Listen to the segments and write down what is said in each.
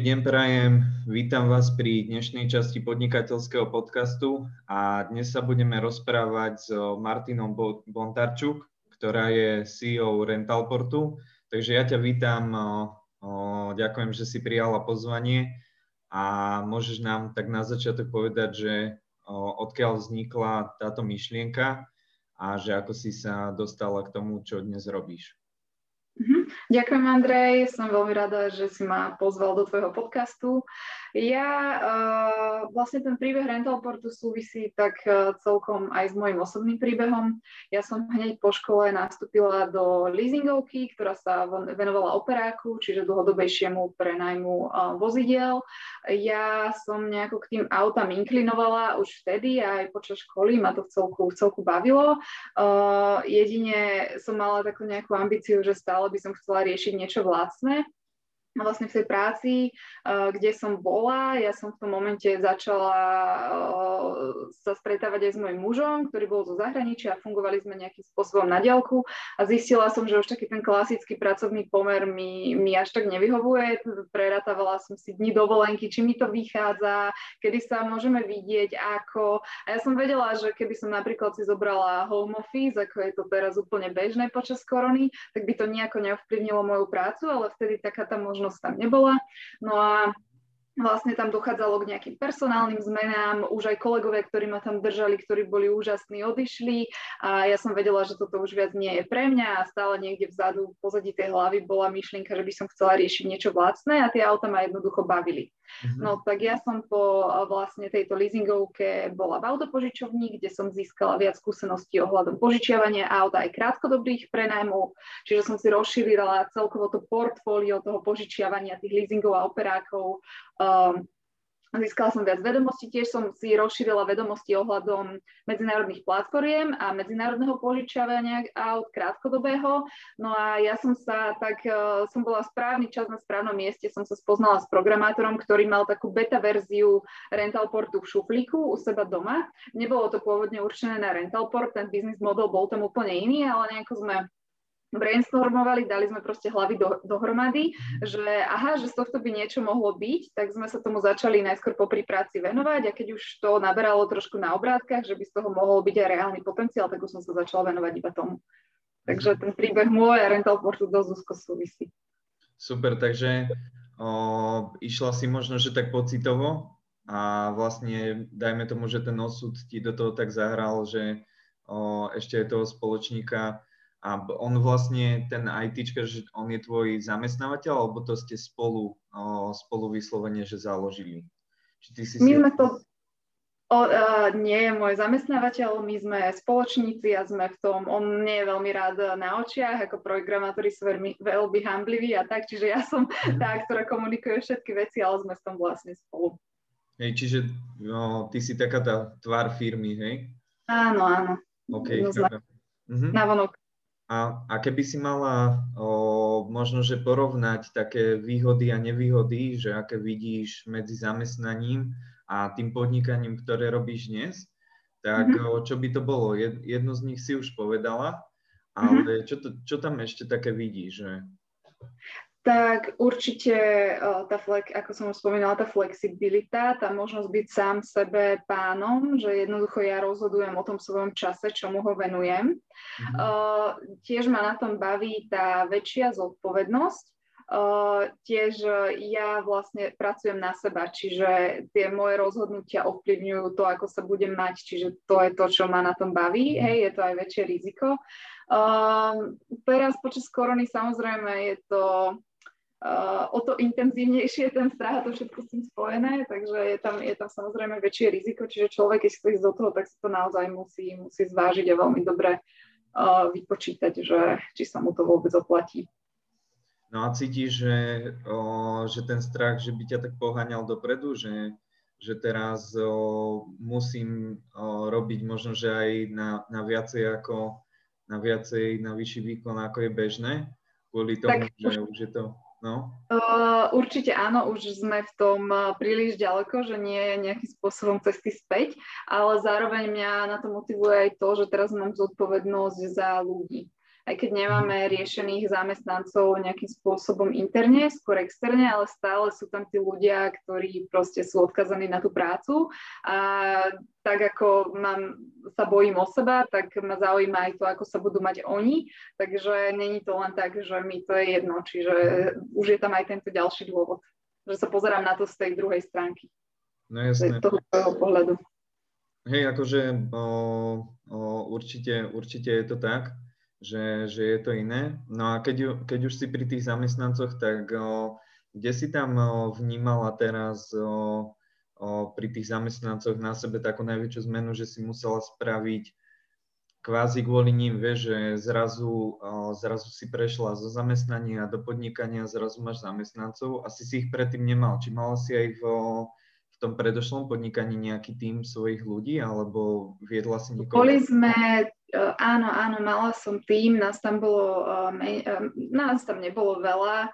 Dobrý deň, prajem. Vítam vás pri dnešnej časti podnikateľského podcastu a dnes sa budeme rozprávať s Martinou Bontarčuk, ktorá je CEO Rentalportu. Takže ja ťa vítam, ďakujem, že si prijala pozvanie a môžeš nám tak na začiatok povedať, že odkiaľ vznikla táto myšlienka a že ako si sa dostala k tomu, čo dnes robíš. Ďakujem, Andrej. Som veľmi rada, že si ma pozval do tvojho podcastu. Ja uh, vlastne ten príbeh Rentalportu súvisí tak uh, celkom aj s môjim osobným príbehom. Ja som hneď po škole nastúpila do leasingovky, ktorá sa venovala operáku, čiže dlhodobejšiemu prenajmu uh, vozidiel. Ja som nejako k tým autám inklinovala už vtedy aj počas školy ma to v celku, v celku bavilo. Uh, jedine som mala takú nejakú ambíciu, že stále by som chcela riešiť niečo vlastné vlastne v tej práci, eh, kde som bola, ja som v tom momente začala eh, sa stretávať aj s mojim mužom, ktorý bol zo zahraničia a fungovali sme nejakým spôsobom na diálku a zistila som, že už taký ten klasický pracovný pomer mi, mi až tak nevyhovuje. Preratávala som si dni dovolenky, či mi to vychádza, kedy sa môžeme vidieť, ako. A ja som vedela, že keby som napríklad si zobrala home office, ako je to teraz úplne bežné počas korony, tak by to nejako neovplyvnilo moju prácu, ale vtedy taká tá možnosť možnosť tam nebola. No a vlastne tam dochádzalo k nejakým personálnym zmenám, už aj kolegovia, ktorí ma tam držali, ktorí boli úžasní, odišli a ja som vedela, že toto už viac nie je pre mňa a stále niekde vzadu, v pozadí tej hlavy bola myšlienka, že by som chcela riešiť niečo vlastné a tie auta ma jednoducho bavili. Mm-hmm. No tak ja som po vlastne tejto leasingovke bola v autopožičovni, kde som získala viac skúseností ohľadom požičiavania aut aj krátkodobých prenajmov, čiže som si rozšírila celkovo to portfólio toho požičiavania tých leasingov a operákov um, Získala som viac vedomostí, tiež som si rozšírila vedomosti ohľadom medzinárodných platformiem a medzinárodného požičiavania aut krátkodobého. No a ja som sa tak, e, som bola správny čas na správnom mieste, som sa spoznala s programátorom, ktorý mal takú beta verziu Rentalportu v šuflíku u seba doma. Nebolo to pôvodne určené na Rentalport, ten biznis model bol tam úplne iný, ale nejako sme brainstormovali, dali sme proste hlavy do, dohromady, že aha, že z tohto by niečo mohlo byť, tak sme sa tomu začali najskôr po práci venovať a keď už to naberalo trošku na obrátkach, že by z toho mohol byť aj reálny potenciál, tak už som sa začala venovať iba tomu. Takže ten príbeh môj a rental portu dosť úzko súvisí. Super, takže o, išla si možno, že tak pocitovo a vlastne dajme tomu, že ten osud ti do toho tak zahral, že o, ešte aj toho spoločníka a on vlastne, ten ITčka, že on je tvoj zamestnávateľ, alebo to ste spolu, spolu vyslovene, že založili? Či ty si my si... sme to, o, uh, nie je môj zamestnávateľ, my sme spoločníci a sme v tom, on nie je veľmi rád na očiach, ako programátori sú veľmi, veľmi hambliví a tak, čiže ja som mhm. tá, ktorá komunikuje všetky veci, ale sme v tom vlastne spolu. Hej, čiže no, ty si taká tá tvár firmy, hej? Áno, áno. OK, no, mhm. Navonok. A, a keby si mala o, možno, že porovnať také výhody a nevýhody, že aké vidíš medzi zamestnaním a tým podnikaním, ktoré robíš dnes, tak mm-hmm. o, čo by to bolo? Jedno z nich si už povedala, mhm. ale mm-hmm. čo, to, čo tam ešte také vidíš? Že... Tak určite tá flex, ako som už spomínala, tá flexibilita, tá možnosť byť sám sebe pánom, že jednoducho ja rozhodujem o tom svojom čase, čomu ho venujem. Mm-hmm. Uh, tiež ma na tom baví tá väčšia zodpovednosť, Uh, tiež ja vlastne pracujem na seba, čiže tie moje rozhodnutia ovplyvňujú to, ako sa budem mať, čiže to je to, čo ma na tom baví, hej, je to aj väčšie riziko. Uh, teraz počas korony samozrejme je to o to intenzívnejšie ten strach a to všetko s tým spojené, takže je tam, je tam samozrejme väčšie riziko, čiže človek, keď chce ísť do toho, tak si to naozaj musí, musí zvážiť a veľmi dobre vypočítať, že či sa mu to vôbec oplatí. No a cítiš, že, o, že ten strach, že by ťa tak poháňal dopredu, že, že teraz o, musím o, robiť možno, že aj na, na viacej ako na viacej, na vyšší výkon, ako je bežné, kvôli tomu, tak, že už je to No. Uh, určite áno, už sme v tom uh, príliš ďaleko, že nie je nejakým spôsobom cesty späť, ale zároveň mňa na to motivuje aj to, že teraz mám zodpovednosť za ľudí. Aj keď nemáme riešených zamestnancov nejakým spôsobom interne, skôr externe, ale stále sú tam tí ľudia, ktorí proste sú odkazaní na tú prácu a tak ako mám, sa bojím o seba, tak ma zaujíma aj to, ako sa budú mať oni, takže není to len tak, že mi to je jedno, čiže už je tam aj tento ďalší dôvod, že sa pozerám na to z tej druhej stránky. No jasné. Z toho pohľadu. Hej, akože o, o, určite, určite je to tak, že, že je to iné. No a keď, keď už si pri tých zamestnancoch, tak o, kde si tam o, vnímala teraz o, o, pri tých zamestnancoch na sebe takú najväčšiu zmenu, že si musela spraviť kvázi kvôli ním, vieš, že zrazu, o, zrazu si prešla zo zamestnania do podnikania, zrazu máš zamestnancov, asi si ich predtým nemal. Či mala si aj v, tom predošlom podnikaní nejaký tým svojich ľudí, alebo viedla si niekoho? Boli sme áno, áno, mala som tým, nás tam bolo, uh, uh, nás tam nebolo veľa.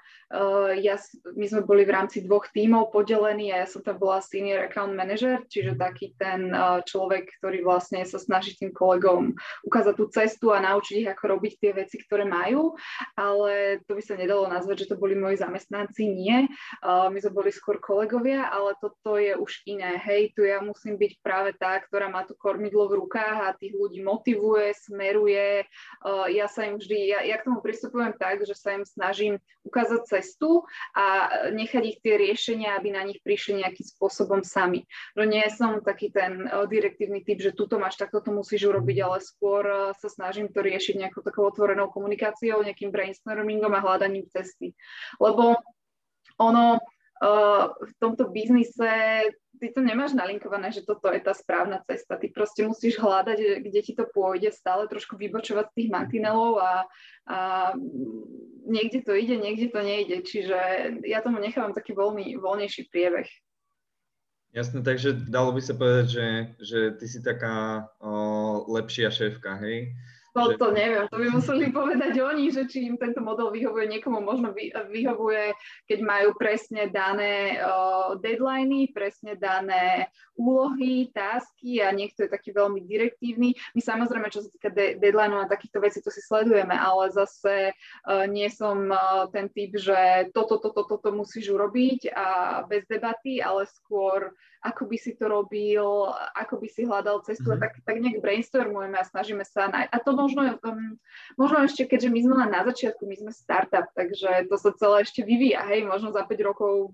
Ja, my sme boli v rámci dvoch tímov podelení a ja som tam bola senior account manager, čiže taký ten človek, ktorý vlastne sa snaží tým kolegom ukázať tú cestu a naučiť ich, ako robiť tie veci, ktoré majú, ale to by sa nedalo nazvať, že to boli moji zamestnanci, nie. My sme boli skôr kolegovia, ale toto je už iné. Hej, tu ja musím byť práve tá, ktorá má to kormidlo v rukách a tých ľudí motivuje, smeruje. Ja sa im vždy, ja, ja k tomu pristupujem tak, že sa im snažím ukázať cestu a nechať ich tie riešenia, aby na nich prišli nejakým spôsobom sami. No nie som taký ten direktívny typ, že tuto máš, takto to musíš urobiť, ale skôr sa snažím to riešiť nejakou takou otvorenou komunikáciou, nejakým brainstormingom a hľadaním cesty. Lebo ono, v tomto biznise ty to nemáš nalinkované, že toto je tá správna cesta. Ty proste musíš hľadať, kde ti to pôjde, stále trošku vybočovať z tých mantinelov a, a niekde to ide, niekde to nejde. Čiže ja tomu nechávam taký voľný, voľnejší priebeh. Jasné, takže dalo by sa povedať, že, že ty si taká o, lepšia šéfka, hej? To, to neviem, to by museli povedať oni, že či im tento model vyhovuje, niekomu možno vy, vyhovuje, keď majú presne dané uh, deadliny, presne dané úlohy, tásky a niekto je taký veľmi direktívny. My samozrejme, čo sa týka de- deadlineov a takýchto vecí, to si sledujeme, ale zase uh, nie som uh, ten typ, že toto, toto, toto musíš urobiť a bez debaty, ale skôr ako by si to robil, ako by si hľadal cestu mm-hmm. mhm. tak, tak nejak brainstormujeme a snažíme sa nájsť. A to možno, um, možno ešte, keďže my sme len na začiatku, my sme startup, takže to sa celé ešte vyvíja, hej, možno za 5 rokov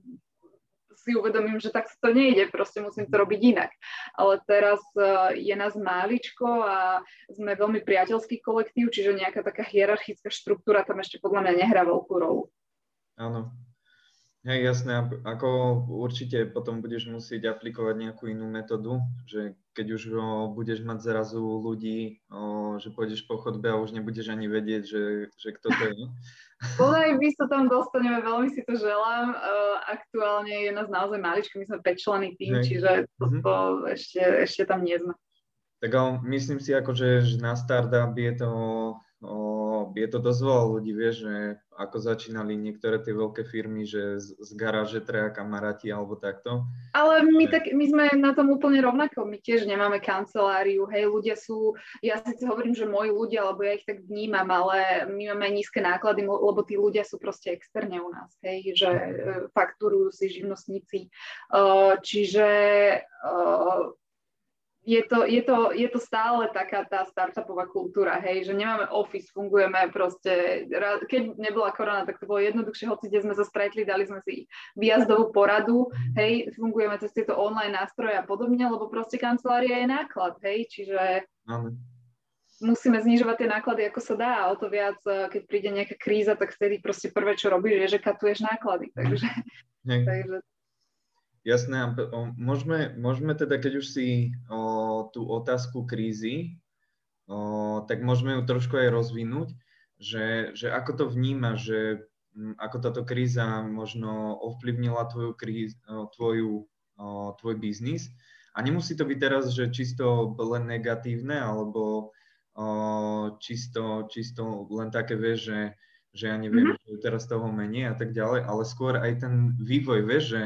si uvedomím, že tak to nejde, proste musím to robiť inak. Ale teraz uh, je nás máličko a sme veľmi priateľský kolektív, čiže nejaká taká hierarchická štruktúra tam ešte podľa mňa nehrá veľkú rolu. Áno, Hej, jasné, ako určite potom budeš musieť aplikovať nejakú inú metódu, že keď už o, budeš mať zrazu ľudí, o, že pôjdeš po chodbe a už nebudeš ani vedieť, že, že kto to je. Podaj my sa tam dostaneme, veľmi si to želám. Uh, aktuálne je nás naozaj maličko, my sme 5 členy tým, Hej. čiže to, mm-hmm. to ešte, ešte tam nie sme. Tak ale myslím si, akože, že na startup je to je to dosť veľa ľudí, vie, že ako začínali niektoré tie veľké firmy, že z, z garáže treja kamaráti alebo takto. Ale my, tak, my sme na tom úplne rovnako, my tiež nemáme kanceláriu, hej, ľudia sú, ja si hovorím, že moji ľudia, lebo ja ich tak vnímam, ale my máme nízke náklady, lebo tí ľudia sú proste externe u nás, hej, že e, fakturujú si živnostníci. Uh, čiže uh, je to, je, to, je to stále taká tá startupová kultúra, hej, že nemáme office, fungujeme proste, keď nebola korona, tak to bolo jednoduchšie, hoci kde sme sa stretli, dali sme si výjazdovú poradu, hej, fungujeme cez tieto online nástroje a podobne, lebo proste kancelária je náklad, hej, čiže Amen. musíme znižovať tie náklady, ako sa dá a o to viac, eh, keď príde nejaká kríza, tak vtedy proste prvé, čo robíš, je, že katuješ náklady, takže, takže Jasné, môžeme, môžeme teda, keď už si o, tú otázku krízy, o, tak môžeme ju trošku aj rozvinúť, že, že ako to vníma, že ako táto kríza možno ovplyvnila tvoju, kríz, tvoju, o, tvoj biznis. A nemusí to byť teraz, že čisto len negatívne, alebo o, čisto, čisto len také, vieš, že, že ja neviem, mm-hmm. že teraz toho menej a tak ďalej, ale skôr aj ten vývoj, vieš, že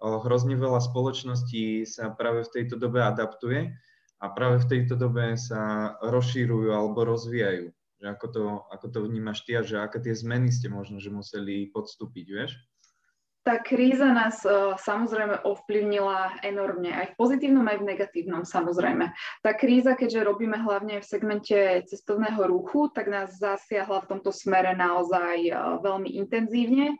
hrozne veľa spoločností sa práve v tejto dobe adaptuje a práve v tejto dobe sa rozšírujú alebo rozvíjajú. Že ako to, ako to vnímaš ty a že aké tie zmeny ste možno, že museli podstúpiť, vieš? Tá kríza nás uh, samozrejme ovplyvnila enormne, aj v pozitívnom, aj v negatívnom samozrejme. Tá kríza, keďže robíme hlavne v segmente cestovného ruchu, tak nás zasiahla v tomto smere naozaj uh, veľmi intenzívne.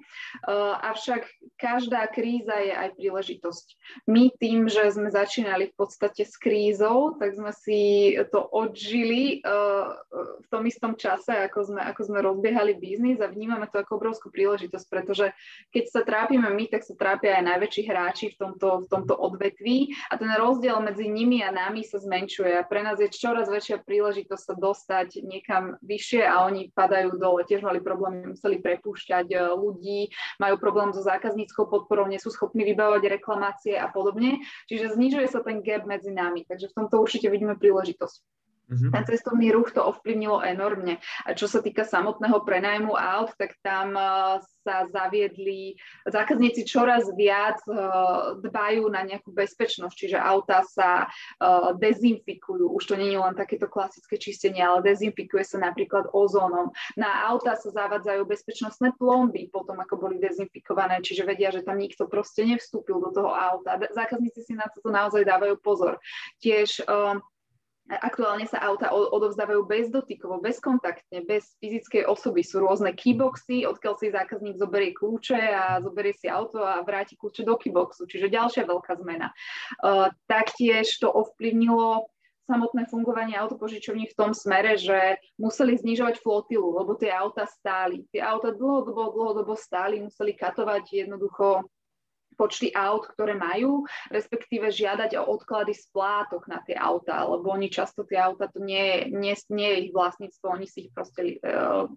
Uh, avšak každá kríza je aj príležitosť. My tým, že sme začínali v podstate s krízou, tak sme si to odžili v tom istom čase, ako sme, ako sme rozbiehali biznis a vnímame to ako obrovskú príležitosť, pretože keď sa trápi trápime my, tak sa trápia aj najväčší hráči v tomto, v tomto odvetví a ten rozdiel medzi nimi a nami sa zmenšuje a pre nás je čoraz väčšia príležitosť sa dostať niekam vyššie a oni padajú dole. Tiež mali problémy, museli prepúšťať e, ľudí, majú problém so zákazníckou podporou, nie sú schopní vybávať reklamácie a podobne. Čiže znižuje sa ten gap medzi nami, takže v tomto určite vidíme príležitosť. Mm-hmm. Ten cestovný ruch to ovplyvnilo enormne. A čo sa týka samotného prenajmu aut, tak tam uh, sa zaviedli, zákazníci čoraz viac uh, dbajú na nejakú bezpečnosť, čiže auta sa uh, dezinfikujú. Už to nie je len takéto klasické čistenie, ale dezinfikuje sa napríklad ozónom. Na auta sa zavadzajú bezpečnostné plomby potom, ako boli dezinfikované, čiže vedia, že tam nikto proste nevstúpil do toho auta. Zákazníci si na to naozaj dávajú pozor. Tiež Aktuálne sa auta odovzdávajú bezdotykovo, bezkontaktne, bez fyzickej osoby. Sú rôzne keyboxy, odkiaľ si zákazník zoberie kľúče a zoberie si auto a vráti kľúče do keyboxu, čiže ďalšia veľká zmena. Uh, taktiež to ovplyvnilo samotné fungovanie autopožičovní v tom smere, že museli znižovať flotilu, lebo tie auta stáli. Tie auta dlhodobo, dlhodobo stáli, museli katovať jednoducho počty aut, ktoré majú, respektíve žiadať o odklady splátok na tie autá, lebo oni často tie auta to nie, nie, nie je ich vlastníctvo, oni si ich proste uh,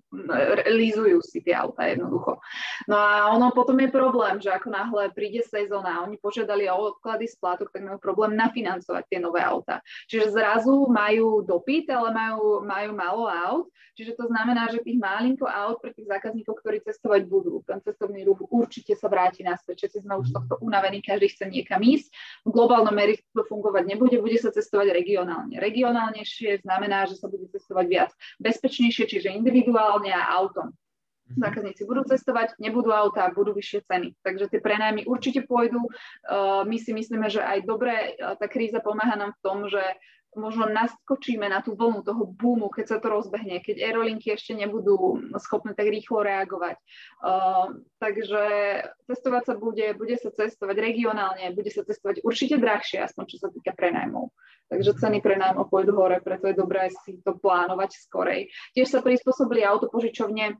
lízujú si tie auta jednoducho. No a ono potom je problém, že ako náhle príde sezóna oni požiadali o odklady splátok, tak majú problém nafinancovať tie nové auta. Čiže zrazu majú dopyt, ale majú, majú málo aut, čiže to znamená, že tých malinko aut pre tých zákazníkov, ktorí cestovať budú, ten cestovný ruch určite sa vráti naspäť. Všetci sme už tohto unavený, každý chce niekam ísť. V globálnom meritku fungovať nebude, bude sa cestovať regionálne. Regionálnejšie znamená, že sa bude cestovať viac bezpečnejšie, čiže individuálne a autom. Mhm. Zákazníci budú cestovať, nebudú auta, budú vyššie ceny. Takže tie prenajmy určite pôjdu. Uh, my si myslíme, že aj dobre tá kríza pomáha nám v tom, že možno naskočíme na tú vlnu toho boomu, keď sa to rozbehne, keď aerolinky ešte nebudú schopné tak rýchlo reagovať. Uh, takže cestovať sa bude, bude sa cestovať regionálne, bude sa cestovať určite drahšie, aspoň čo sa týka prenajmov. Takže ceny prenajmov pôjdu hore, preto je dobré si to plánovať skorej. Tiež sa prispôsobili autopožičovne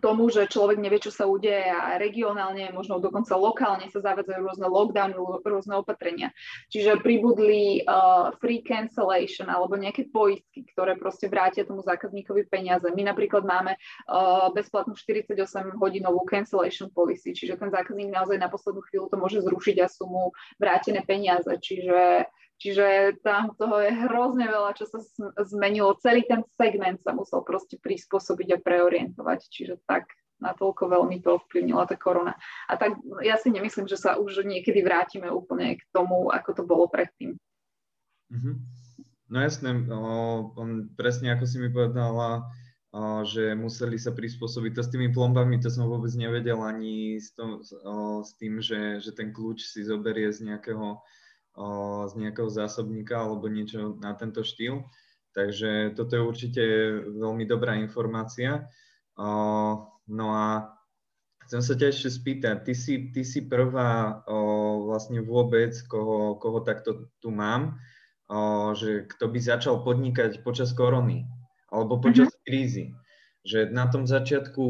tomu, že človek nevie, čo sa udeje a regionálne, možno dokonca lokálne sa zavádzajú rôzne lockdowny, rôzne opatrenia. Čiže pribudli uh, free cancellation alebo nejaké poistky, ktoré proste vrátia tomu zákazníkovi peniaze. My napríklad máme uh, bezplatnú 48-hodinovú cancellation policy, čiže ten zákazník naozaj na poslednú chvíľu to môže zrušiť a sú mu vrátené peniaze. Čiže Čiže tam toho je hrozne veľa, čo sa zmenilo. Celý ten segment sa musel proste prispôsobiť a preorientovať. Čiže tak natoľko veľmi to ovplyvnila tá korona. A tak ja si nemyslím, že sa už niekedy vrátime úplne k tomu, ako to bolo predtým. Mm-hmm. No jasné, o, on, presne ako si mi povedala, o, že museli sa prispôsobiť. To s tými plombami, to som vôbec nevedel ani s, to, o, s tým, že, že ten kľúč si zoberie z nejakého z nejakého zásobníka alebo niečo na tento štýl. Takže toto je určite veľmi dobrá informácia. No a chcem sa ťa ešte spýtať, ty si, ty si prvá vlastne vôbec, koho, koho takto tu mám, že kto by začal podnikať počas korony alebo počas mm-hmm. krízy. Že na tom začiatku,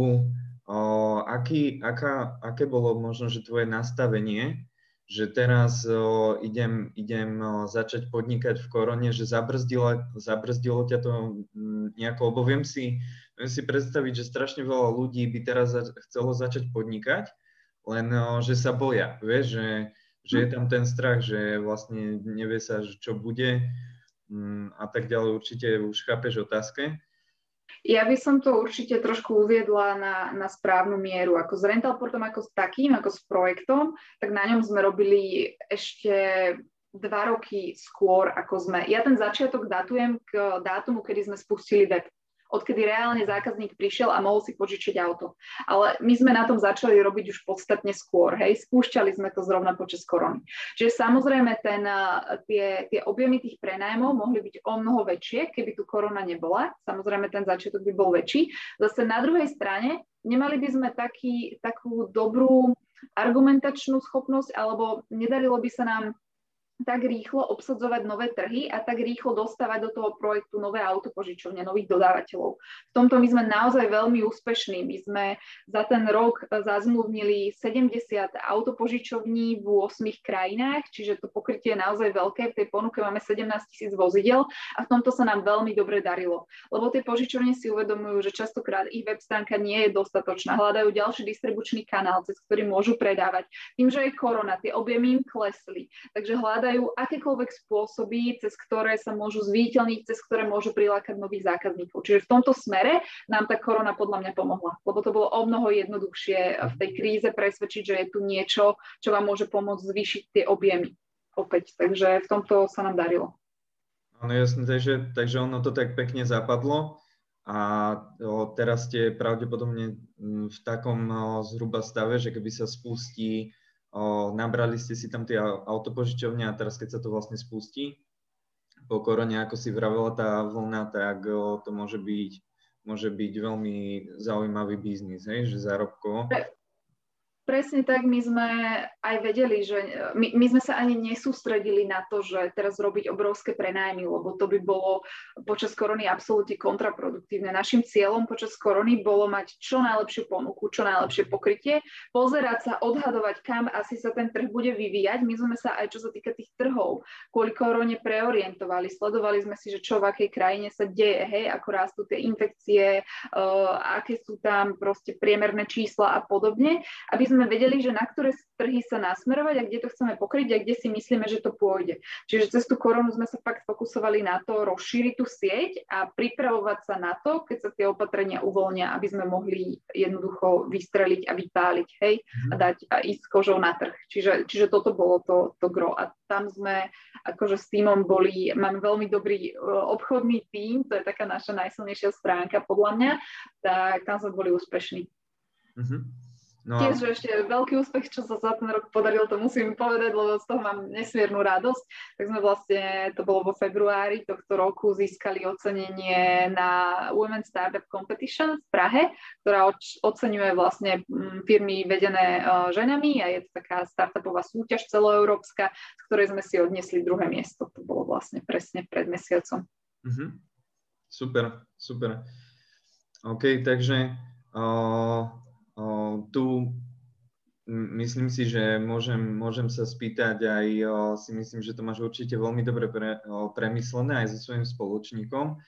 aký, aká, aké bolo možno, že tvoje nastavenie že teraz o, idem, idem o, začať podnikať v korone, že zabrzdilo, zabrzdilo ťa to nejako, lebo viem si, viem si predstaviť, že strašne veľa ľudí by teraz za, chcelo začať podnikať, len o, že sa boja, vieš, že, že je tam ten strach, že vlastne nevie sa, čo bude m, a tak ďalej, určite už chápeš otázke. Ja by som to určite trošku uviedla na, na správnu mieru. Ako s Rentalportom, ako s takým, ako s projektom, tak na ňom sme robili ešte dva roky skôr, ako sme. Ja ten začiatok datujem k dátumu, kedy sme spustili web. Odkedy reálne zákazník prišiel a mohol si požičať auto. Ale my sme na tom začali robiť už podstatne skôr, hej, spúšťali sme to zrovna počas korony. Čiže samozrejme ten, tie, tie objemy tých prenajmov mohli byť o mnoho väčšie, keby tu korona nebola. Samozrejme ten začiatok by bol väčší. Zase na druhej strane nemali by sme taký, takú dobrú argumentačnú schopnosť alebo nedarilo by sa nám tak rýchlo obsadzovať nové trhy a tak rýchlo dostávať do toho projektu nové autopožičovne, nových dodávateľov. V tomto my sme naozaj veľmi úspešní. My sme za ten rok zazmluvnili 70 autopožičovní v 8 krajinách, čiže to pokrytie je naozaj veľké. V tej ponuke máme 17 tisíc vozidel a v tomto sa nám veľmi dobre darilo. Lebo tie požičovne si uvedomujú, že častokrát ich web stránka nie je dostatočná. Hľadajú ďalší distribučný kanál, cez ktorý môžu predávať. Tým, že je korona, tie objemy im klesli. Takže hľadajú hľadajú akékoľvek spôsoby, cez ktoré sa môžu zviditeľniť, cez ktoré môžu prilákať nových zákazníkov. Čiže v tomto smere nám tá korona podľa mňa pomohla, lebo to bolo o mnoho jednoduchšie v tej kríze presvedčiť, že je tu niečo, čo vám môže pomôcť zvýšiť tie objemy opäť. Takže v tomto sa nám darilo. Áno, jasne, takže, takže ono to tak pekne zapadlo a o, teraz ste pravdepodobne v takom o, zhruba stave, že keby sa spustí O, nabrali ste si tam tie autopožičovne a teraz keď sa to vlastne spustí po korone, ako si vravela tá vlna, tak o, to môže byť, môže byť veľmi zaujímavý biznis, hej, že zárobkovo. Presne tak, my sme aj vedeli, že my, my sme sa ani nesústredili na to, že teraz robiť obrovské prenájmy, lebo to by bolo počas korony absolútne kontraproduktívne. Našim cieľom počas korony bolo mať čo najlepšiu ponuku, čo najlepšie pokrytie, pozerať sa, odhadovať, kam asi sa ten trh bude vyvíjať. My sme sa aj čo sa týka tých trhov kvôli korone preorientovali, sledovali sme si, že čo v akej krajine sa deje, hej, ako rastú tie infekcie, uh, aké sú tam proste priemerné čísla a podobne, aby sme sme vedeli, že na ktoré trhy sa nasmerovať a kde to chceme pokryť a kde si myslíme, že to pôjde. Čiže cez tú koronu sme sa fakt fokusovali na to rozšíriť tú sieť a pripravovať sa na to, keď sa tie opatrenia uvoľnia, aby sme mohli jednoducho vystreliť a vypáliť, hej, a mhm. dať a ísť s kožou na trh. Čiže, čiže toto bolo to, to gro. A tam sme akože s týmom boli, máme veľmi dobrý uh, obchodný tím, to je taká naša najsilnejšia stránka podľa mňa, tak tam sme boli úspešní. Mm-hmm. No a... Tiež ešte veľký úspech, čo sa za ten rok podaril, to musím povedať, lebo z toho mám nesmiernu radosť. Tak sme vlastne, to bolo vo februári tohto roku, získali ocenenie na Women Startup Competition v Prahe, ktorá oceňuje vlastne mm, firmy vedené e, ženami a je to taká startupová súťaž celoeurópska, z ktorej sme si odnesli druhé miesto. To bolo vlastne presne pred mesiacom. Mm-hmm. Super, super. OK, takže uh tu myslím si, že môžem, môžem sa spýtať aj, si myslím, že to máš určite veľmi dobre pre, premyslené aj so svojím spoločníkom,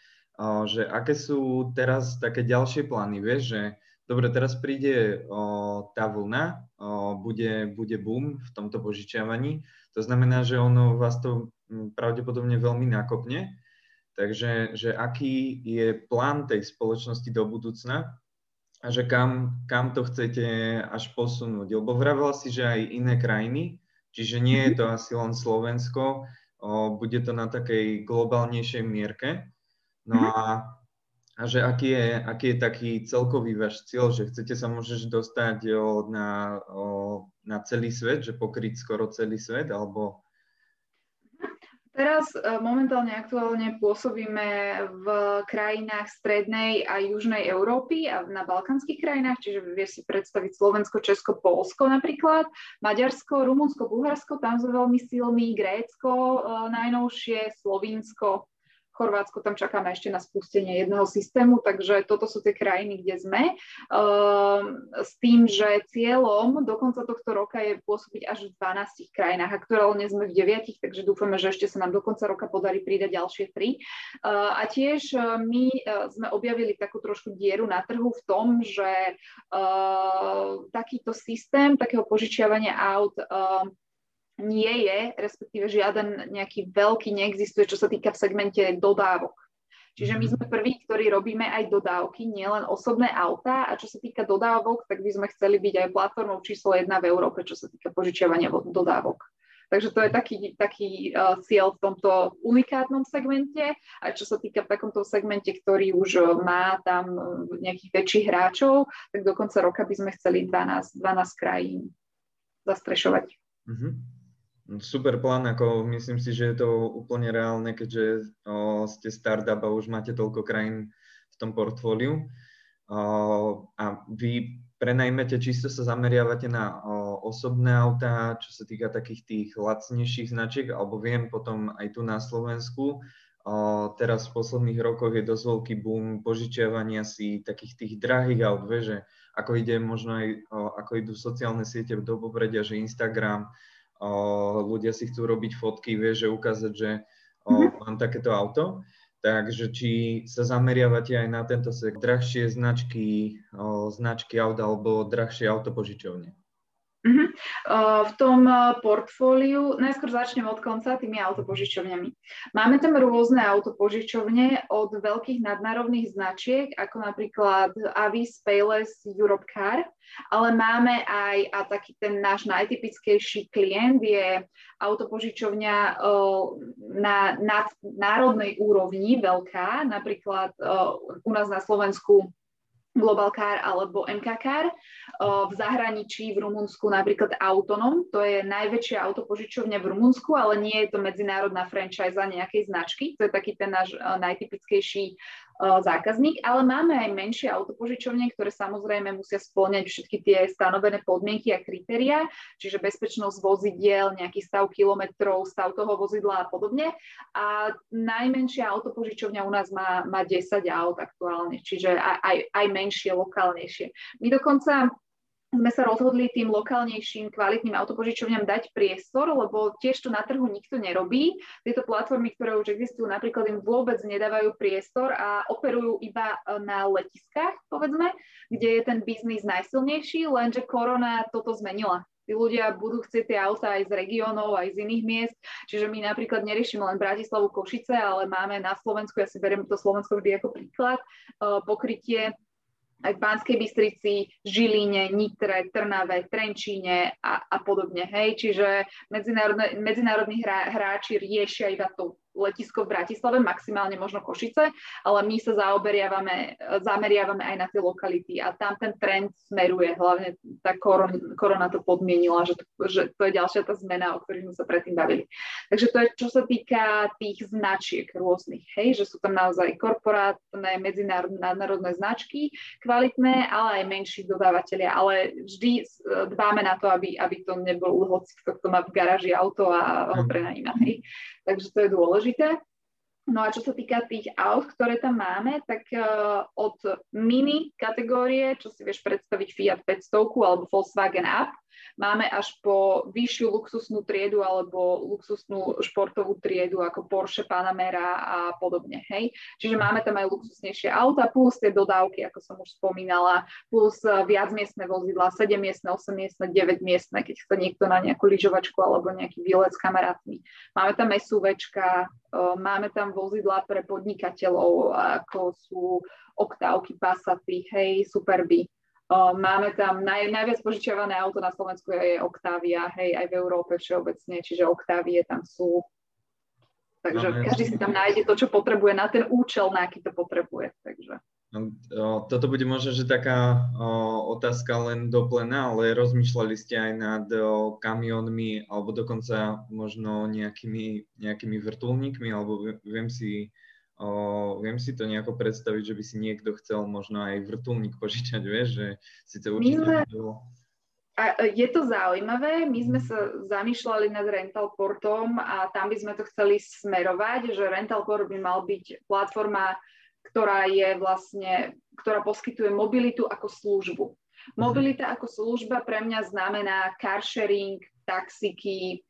že aké sú teraz také ďalšie plány, vieš, že dobre, teraz príde tá vlna, bude, bude boom v tomto požičiavaní, to znamená, že ono vás to pravdepodobne veľmi nakopne, takže že aký je plán tej spoločnosti do budúcna, a že kam, kam to chcete až posunúť. Lebo vravela si, že aj iné krajiny, čiže nie je to mhm. asi len Slovensko, o, bude to na takej globálnejšej mierke. No mhm. a, a že aký je, aký je taký celkový váš cieľ, že chcete sa môžeš dostať o, na, o, na celý svet, že pokryť skoro celý svet, alebo Teraz e, momentálne aktuálne pôsobíme v krajinách strednej a južnej Európy a na balkánskych krajinách, čiže vieš si predstaviť Slovensko, Česko, Polsko napríklad, Maďarsko, Rumunsko, Bulharsko, tam sme veľmi silní, Grécko e, najnovšie, Slovinsko, Chorvátsko tam čakáme ešte na spustenie jedného systému, takže toto sú tie krajiny, kde sme. Um, s tým, že cieľom do konca tohto roka je pôsobiť až v 12 krajinách. Aktuálne sme v 9, takže dúfame, že ešte sa nám do konca roka podarí pridať ďalšie 3. Uh, a tiež uh, my uh, sme objavili takú trošku dieru na trhu v tom, že uh, takýto systém takého požičiavania aut uh, nie je, respektíve žiaden nejaký veľký neexistuje, čo sa týka v segmente dodávok. Čiže my mhm. sme prví, ktorí robíme aj dodávky, nielen osobné autá a čo sa týka dodávok, tak by sme chceli byť aj platformou číslo jedna v Európe, čo sa týka požičiavania dodávok. Takže to je taký, taký uh, cieľ v tomto unikátnom segmente. A čo sa týka v takomto segmente, ktorý už má tam nejakých väčších hráčov, tak do konca roka by sme chceli 12, 12 krajín zastrešovať. Mm-hmm. Super plán, ako myslím si, že je to úplne reálne, keďže o, ste startup a už máte toľko krajín v tom portfóliu. O, a vy prenajmete, čisto sa zameriavate na o, osobné autá, čo sa týka takých tých lacnejších značiek, alebo viem potom aj tu na Slovensku. O, teraz v posledných rokoch je dosť veľký boom požičiavania si takých tých drahých aut, že ako ide možno aj, o, ako idú sociálne siete do popredia, že Instagram, ľudia si chcú robiť fotky, vie, že ukázať, že mm-hmm. mám takéto auto. Takže či sa zameriavate aj na tento sektor, drahšie značky, o, značky aut alebo drahšie autopožičovne? Uh-huh. Uh, v tom portfóliu, najskôr začnem od konca tými autopožičovňami. Máme tam rôzne autopožičovne od veľkých nadnárodných značiek, ako napríklad Avis, Payless, Europcar, ale máme aj, a taký ten náš najtypickejší klient je autopožičovňa uh, na, na národnej úrovni, veľká, napríklad uh, u nás na Slovensku Global Car alebo MK Car. V zahraničí v Rumunsku napríklad Autonom, to je najväčšia autopožičovňa v Rumunsku, ale nie je to medzinárodná franchise nejakej značky, to je taký ten náš najtypickejší zákazník, ale máme aj menšie autopožičovne, ktoré samozrejme musia spĺňať všetky tie stanovené podmienky a kritéria, čiže bezpečnosť vozidiel, nejaký stav kilometrov, stav toho vozidla a podobne. A najmenšia autopožičovňa u nás má, má 10 aut aktuálne, čiže aj, aj menšie, lokálnejšie. My dokonca sme sa rozhodli tým lokálnejším, kvalitným autopožičovňam dať priestor, lebo tiež to na trhu nikto nerobí. Tieto platformy, ktoré už existujú, napríklad im vôbec nedávajú priestor a operujú iba e, na letiskách, povedzme, kde je ten biznis najsilnejší, lenže korona toto zmenila. Tí ľudia budú chcieť tie auta aj z regiónov, aj z iných miest, čiže my napríklad neriešime len Bratislavu, Košice, ale máme na Slovensku, ja si beriem to Slovensko vždy ako príklad, e, pokrytie aj v Banskej Bystrici, Žiline, Nitre, Trnave, Trenčíne a, a podobne. Hej. Čiže medzinárodní hráči riešia iba to letisko v Bratislave, maximálne možno Košice, ale my sa zaoberiavame, zameriavame aj na tie lokality a tam ten trend smeruje, hlavne tá koron, korona to podmienila, že to, že to je ďalšia tá zmena, o ktorej sme sa predtým bavili. Takže to je, čo sa týka tých značiek rôznych, hej, že sú tam naozaj korporátne, medzinárodné, značky, kvalitné, ale aj menší dodávateľia, ale vždy dbáme na to, aby, aby to nebol hoci, kto má v garáži auto a ho mhm. prenajíma, hej. Takže to je dôležité. No a čo sa týka tých aut, ktoré tam máme, tak uh, od mini kategórie, čo si vieš predstaviť Fiat 500 alebo Volkswagen Up, máme až po vyššiu luxusnú triedu alebo luxusnú športovú triedu ako Porsche, Panamera a podobne. Hej? Čiže máme tam aj luxusnejšie auta plus tie dodávky, ako som už spomínala, plus e, viacmiestne vozidla, 7-miestne, 8-miestne, 9-miestne, keď chce niekto na nejakú lyžovačku alebo nejaký výlet s kamarátmi. Máme tam SUVčka, e, máme tam vozidla pre podnikateľov, ako sú oktávky, Passaty, hej, Superby. Máme tam naj, najviac požičiavané auto na Slovensku je Octavia, hej, aj v Európe všeobecne, čiže Octavie tam sú. Takže no, každý si tam nájde to, čo potrebuje na ten účel, na aký to potrebuje. Takže. No, toto bude možno, že taká otázka len do plena, ale rozmýšľali ste aj nad kamionmi alebo dokonca možno nejakými, nejakými vrtulníkmi, alebo viem si viem si to nejako predstaviť, že by si niekto chcel možno aj vrtulník požičať, vieš, že síce určite... A e, je to zaujímavé, my sme sa zamýšľali nad rental portom a tam by sme to chceli smerovať, že rental port by mal byť platforma, ktorá je vlastne, ktorá poskytuje mobilitu ako službu. Mhm. Mobilita ako služba pre mňa znamená car sharing, taxiky,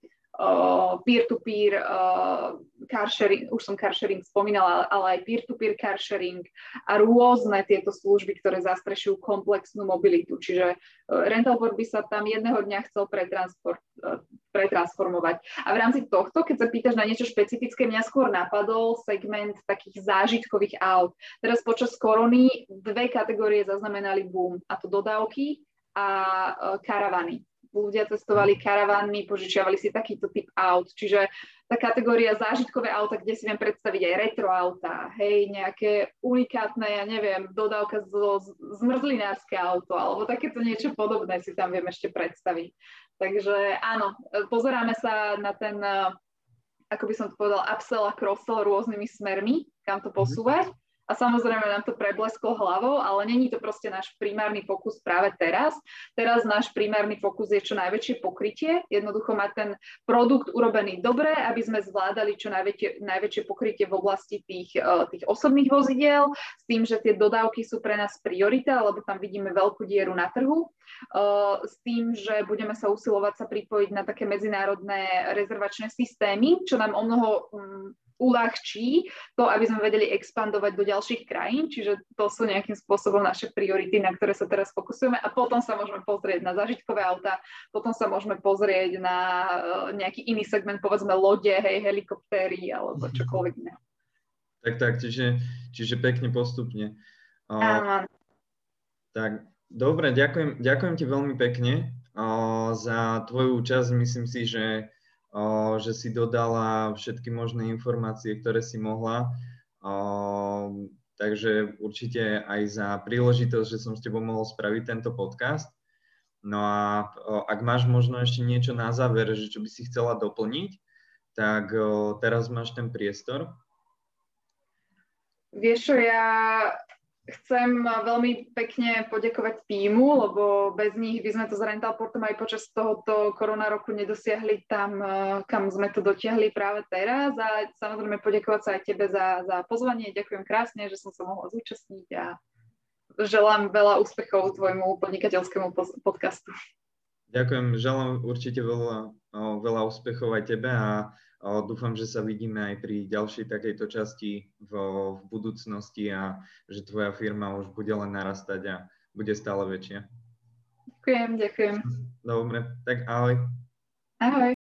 peer-to-peer uh, car sharing, už som car sharing spomínala, ale aj peer-to-peer car sharing a rôzne tieto služby, ktoré zastrešujú komplexnú mobilitu. Čiže uh, rental board by sa tam jedného dňa chcel pretransport, uh, pretransformovať. A v rámci tohto, keď sa pýtaš na niečo špecifické, mňa skôr napadol segment takých zážitkových aut. Teraz počas korony dve kategórie zaznamenali boom, a to dodávky a karavany ľudia cestovali karavánmi, požičiavali si takýto typ aut. Čiže tá kategória zážitkové auta, kde si viem predstaviť aj retro auta, hej, nejaké unikátne, ja neviem, dodávka zo zmrzlinárske auto, alebo takéto niečo podobné si tam viem ešte predstaviť. Takže áno, pozeráme sa na ten, ako by som to povedal, upsell a cross-sell rôznymi smermi, kam to mhm. posúvať. Mm-hmm a samozrejme nám to preblesklo hlavou, ale není to proste náš primárny fokus práve teraz. Teraz náš primárny fokus je čo najväčšie pokrytie, jednoducho mať ten produkt urobený dobre, aby sme zvládali čo najväčšie, najväčšie pokrytie v oblasti tých, e, tých osobných vozidiel, s tým, že tie dodávky sú pre nás priorita, lebo tam vidíme veľkú dieru na trhu, e, s tým, že budeme sa usilovať sa pripojiť na také medzinárodné rezervačné systémy, čo nám o mnoho mm, uľahčí to, aby sme vedeli expandovať do ďalších krajín, čiže to sú nejakým spôsobom naše priority, na ktoré sa teraz fokusujeme a potom sa môžeme pozrieť na zažitkové auta, potom sa môžeme pozrieť na eh, nejaký iný segment, povedzme lode, hej, helikoptéry alebo mhm. čokoľvek iné. Tak, tak, čiže, čiže pekne postupne. Áno. Tak, dobre, ďakujem, ďakujem ti veľmi pekne o, za tvoju účasť. Myslím si, že že si dodala všetky možné informácie, ktoré si mohla. Takže určite aj za príležitosť, že som s tebou mohol spraviť tento podcast. No a ak máš možno ešte niečo na záver, že čo by si chcela doplniť, tak teraz máš ten priestor. Vieš ja Chcem veľmi pekne poďakovať týmu, lebo bez nich by sme to s Rentalportom aj počas tohoto korona roku nedosiahli tam, eh, kam sme to dotiahli práve teraz. A samozrejme poďakovať sa aj tebe za, za pozvanie. Ďakujem krásne, že som sa mohla zúčastniť a želám veľa úspechov tvojmu podnikateľskému podcastu. Ďakujem, želám určite veľa, veľa úspechov aj tebe a Dúfam, že sa vidíme aj pri ďalšej takejto časti v, v budúcnosti a že tvoja firma už bude len narastať a bude stále väčšia. Ďakujem, ďakujem. Dobre, tak ahoj. Ahoj.